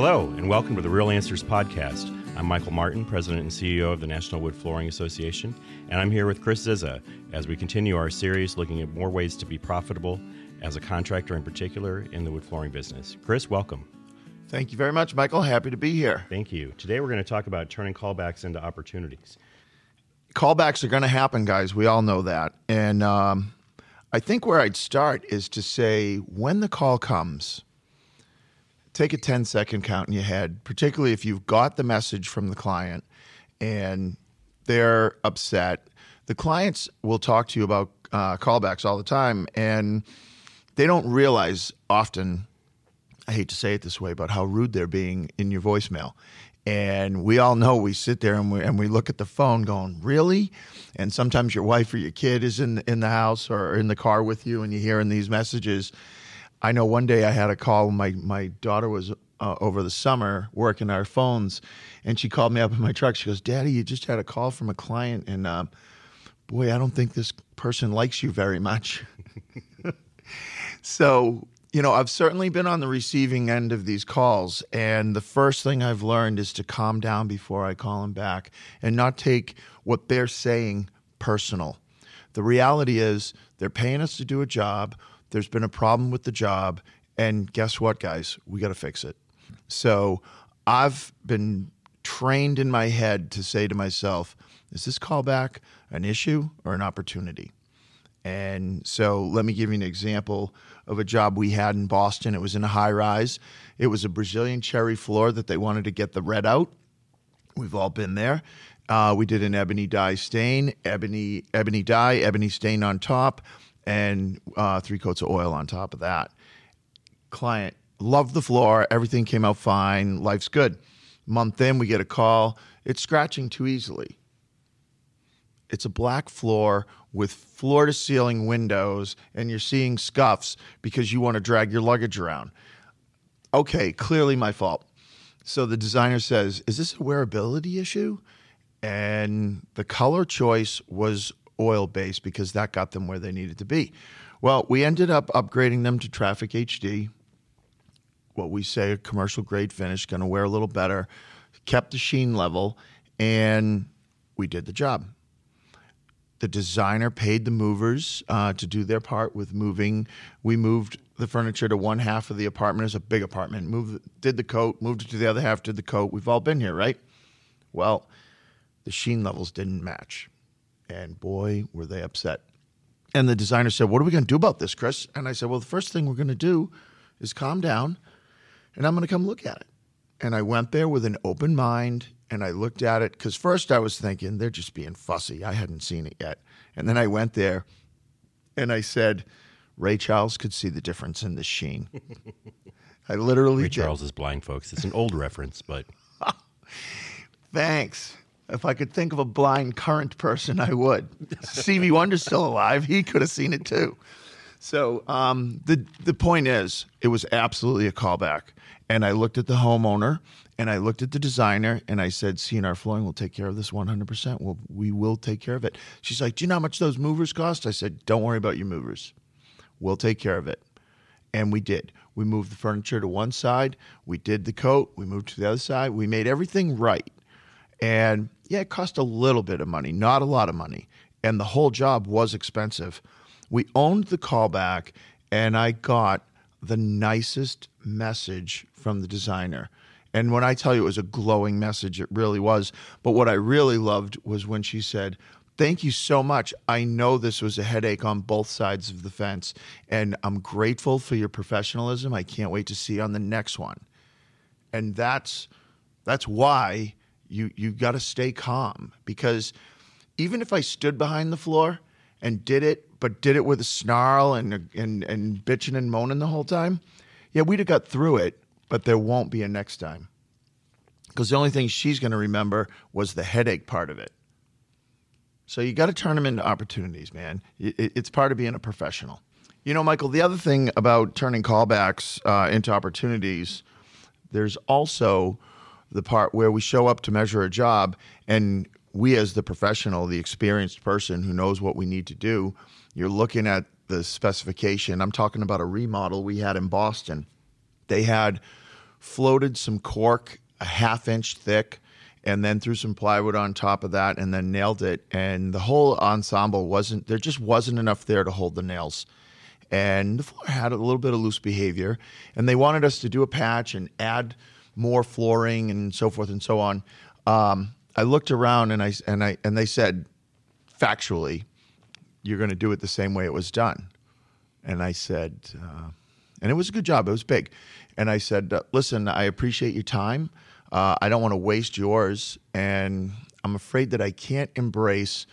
Hello, and welcome to the Real Answers Podcast. I'm Michael Martin, President and CEO of the National Wood Flooring Association, and I'm here with Chris Zizza as we continue our series looking at more ways to be profitable as a contractor, in particular in the wood flooring business. Chris, welcome. Thank you very much, Michael. Happy to be here. Thank you. Today we're going to talk about turning callbacks into opportunities. Callbacks are going to happen, guys. We all know that. And um, I think where I'd start is to say when the call comes, take a 10 second count in your head, particularly if you've got the message from the client and they're upset. The clients will talk to you about uh, callbacks all the time, and they don't realize often, I hate to say it this way, but how rude they're being in your voicemail. And we all know we sit there and we, and we look at the phone going, really? And sometimes your wife or your kid is in, in the house or in the car with you and you're hearing these messages. I know one day I had a call. My, my daughter was uh, over the summer working our phones and she called me up in my truck. She goes, Daddy, you just had a call from a client and uh, boy, I don't think this person likes you very much. so you know, I've certainly been on the receiving end of these calls, and the first thing I've learned is to calm down before I call them back and not take what they're saying personal. The reality is, they're paying us to do a job. There's been a problem with the job, and guess what, guys? We got to fix it. So I've been trained in my head to say to myself, is this callback an issue or an opportunity? And so let me give you an example of a job we had in Boston. It was in a high rise. It was a Brazilian cherry floor that they wanted to get the red out. We've all been there. Uh, we did an ebony dye stain, ebony ebony dye, ebony stain on top, and uh, three coats of oil on top of that. Client loved the floor. Everything came out fine. Life's good. Month in, we get a call. It's scratching too easily. It's a black floor with floor to ceiling windows and you're seeing scuffs because you want to drag your luggage around. Okay, clearly my fault. So the designer says, Is this a wearability issue? And the color choice was oil based because that got them where they needed to be. Well, we ended up upgrading them to Traffic HD, what we say a commercial grade finish, going to wear a little better, kept the sheen level, and we did the job the designer paid the movers uh, to do their part with moving. We moved the furniture to one half of the apartment. It's a big apartment. Moved, did the coat, moved it to the other half, did the coat. We've all been here, right? Well, the sheen levels didn't match. And boy, were they upset. And the designer said, What are we going to do about this, Chris? And I said, Well, the first thing we're going to do is calm down and I'm going to come look at it. And I went there with an open mind and I looked at it because first I was thinking they're just being fussy. I hadn't seen it yet. And then I went there and I said, Ray Charles could see the difference in the sheen. I literally Ray did. Charles is blind, folks. It's an old reference, but Thanks. If I could think of a blind current person, I would. Stevie Wonder's still alive. He could have seen it too. So um, the the point is, it was absolutely a callback. And I looked at the homeowner and I looked at the designer and I said, CNR Flooring will take care of this 100%. Well, we will take care of it. She's like, Do you know how much those movers cost? I said, Don't worry about your movers. We'll take care of it. And we did. We moved the furniture to one side. We did the coat. We moved to the other side. We made everything right. And yeah, it cost a little bit of money, not a lot of money. And the whole job was expensive. We owned the callback, and I got the nicest message from the designer. And when I tell you it was a glowing message, it really was. But what I really loved was when she said, Thank you so much. I know this was a headache on both sides of the fence, and I'm grateful for your professionalism. I can't wait to see you on the next one. And that's that's why you you got to stay calm because even if I stood behind the floor and did it, but did it with a snarl and and and bitching and moaning the whole time, yeah, we'd have got through it but there won't be a next time. Because the only thing she's going to remember was the headache part of it. So you got to turn them into opportunities, man. It's part of being a professional. You know, Michael, the other thing about turning callbacks uh, into opportunities, there's also the part where we show up to measure a job and we as the professional, the experienced person who knows what we need to do, you're looking at the specification. I'm talking about a remodel we had in Boston. They had floated some cork a half inch thick, and then threw some plywood on top of that, and then nailed it. And the whole ensemble wasn't there; just wasn't enough there to hold the nails. And the floor had a little bit of loose behavior, and they wanted us to do a patch and add more flooring and so forth and so on. Um, I looked around and I and I and they said, factually, you're going to do it the same way it was done. And I said, uh, and it was a good job. It was big. And I said, uh, listen, I appreciate your time. Uh, I don't want to waste yours. And I'm afraid that I can't embrace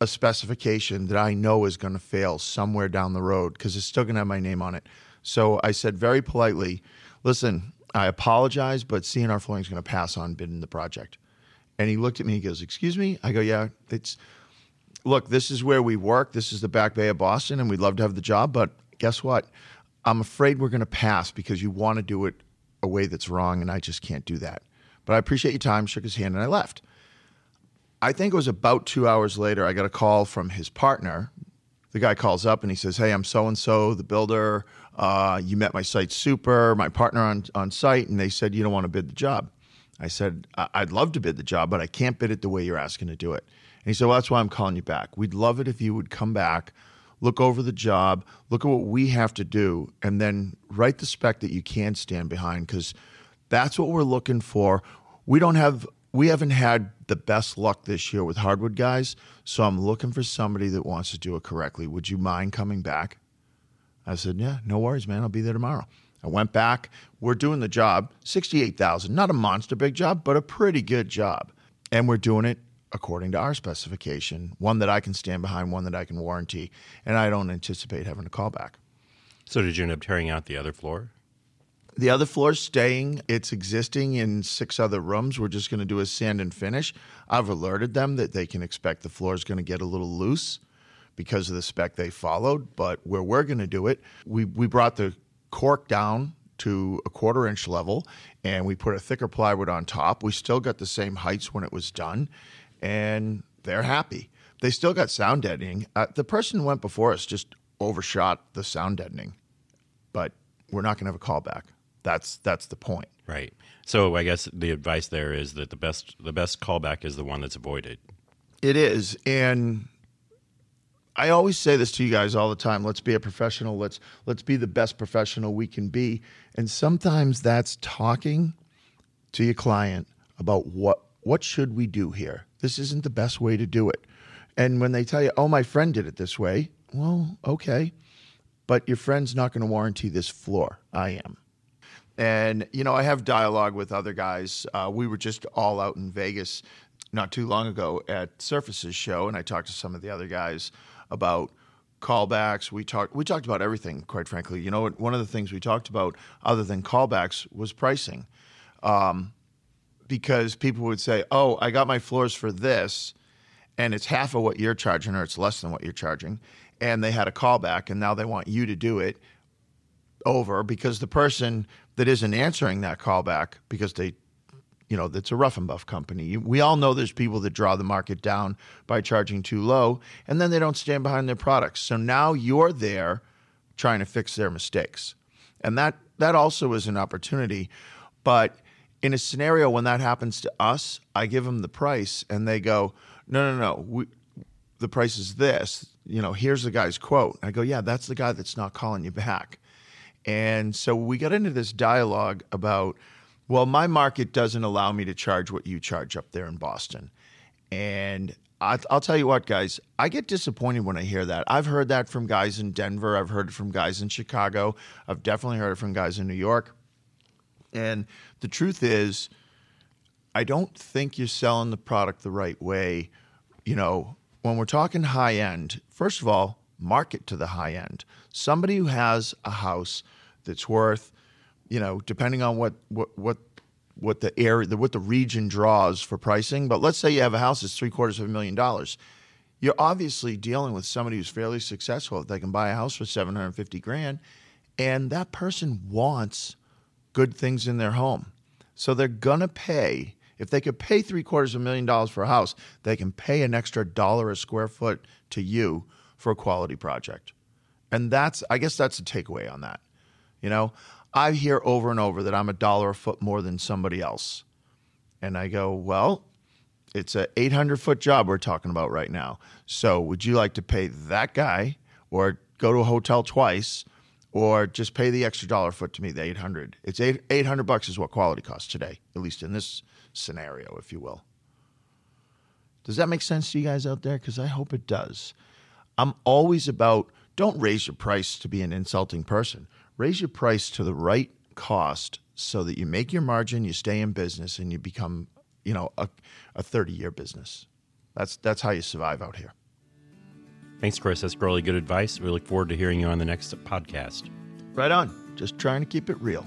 a specification that I know is going to fail somewhere down the road because it's still going to have my name on it. So I said very politely, listen, I apologize, but CNR Flooring is going to pass on bidding the project. And he looked at me. He goes, "Excuse me." I go, "Yeah, it's look. This is where we work. This is the Back Bay of Boston, and we'd love to have the job. But guess what? I'm afraid we're going to pass because you want to do it a way that's wrong, and I just can't do that. But I appreciate your time." Shook his hand, and I left. I think it was about two hours later. I got a call from his partner. The guy calls up and he says, "Hey, I'm so and so, the builder. Uh, you met my site super, my partner on on site, and they said you don't want to bid the job." I said, I'd love to bid the job, but I can't bid it the way you're asking to do it. And he said, Well, that's why I'm calling you back. We'd love it if you would come back, look over the job, look at what we have to do, and then write the spec that you can stand behind because that's what we're looking for. We don't have we haven't had the best luck this year with hardwood guys, so I'm looking for somebody that wants to do it correctly. Would you mind coming back? I said, Yeah, no worries, man. I'll be there tomorrow. I went back. We're doing the job, 68,000. Not a monster big job, but a pretty good job. And we're doing it according to our specification, one that I can stand behind, one that I can warranty, and I don't anticipate having a callback. So did you end up tearing out the other floor? The other floor's staying. It's existing in six other rooms. We're just going to do a sand and finish. I've alerted them that they can expect the floor is going to get a little loose because of the spec they followed. But where we're going to do it, we, we brought the cork down to a quarter inch level and we put a thicker plywood on top. We still got the same heights when it was done and they're happy. They still got sound deadening. Uh, the person who went before us just overshot the sound deadening, but we're not going to have a callback. That's that's the point. Right. So I guess the advice there is that the best the best callback is the one that's avoided. It is, and I always say this to you guys all the time. Let's be a professional. Let's let's be the best professional we can be. And sometimes that's talking to your client about what what should we do here. This isn't the best way to do it. And when they tell you, "Oh, my friend did it this way," well, okay, but your friend's not going to warranty this floor. I am. And you know, I have dialogue with other guys. Uh, we were just all out in Vegas not too long ago at Surfaces show, and I talked to some of the other guys about callbacks. We talked we talked about everything, quite frankly. You know, one of the things we talked about, other than callbacks, was pricing, um, because people would say, "Oh, I got my floors for this, and it's half of what you're charging, or it's less than what you're charging," and they had a callback, and now they want you to do it over because the person that isn't answering that callback because they you know, that's a rough and buff company. We all know there's people that draw the market down by charging too low, and then they don't stand behind their products. So now you're there trying to fix their mistakes. And that that also is an opportunity. But in a scenario when that happens to us, I give them the price and they go, no, no, no, we, the price is this. You know, here's the guy's quote. I go, yeah, that's the guy that's not calling you back. And so we got into this dialogue about – well, my market doesn't allow me to charge what you charge up there in Boston. And I'll tell you what, guys, I get disappointed when I hear that. I've heard that from guys in Denver. I've heard it from guys in Chicago. I've definitely heard it from guys in New York. And the truth is, I don't think you're selling the product the right way. You know, when we're talking high end, first of all, market to the high end. Somebody who has a house that's worth you know, depending on what what what what the area, the, what the region draws for pricing. But let's say you have a house that's three quarters of a million dollars. You're obviously dealing with somebody who's fairly successful. If they can buy a house for 750 grand, and that person wants good things in their home. So they're to pay, if they could pay three quarters of a million dollars for a house, they can pay an extra dollar a square foot to you for a quality project. And that's, I guess that's the takeaway on that. You know, I hear over and over that I'm a dollar a foot more than somebody else. And I go, well, it's a 800 foot job we're talking about right now. So would you like to pay that guy or go to a hotel twice or just pay the extra dollar foot to me, the 800? It's eight, 800 bucks is what quality costs today, at least in this scenario, if you will. Does that make sense to you guys out there? Because I hope it does. I'm always about don't raise your price to be an insulting person. Raise your price to the right cost so that you make your margin, you stay in business, and you become, you know, a, a 30 year business. That's that's how you survive out here. Thanks, Chris. That's really good advice. We look forward to hearing you on the next podcast. Right on. Just trying to keep it real.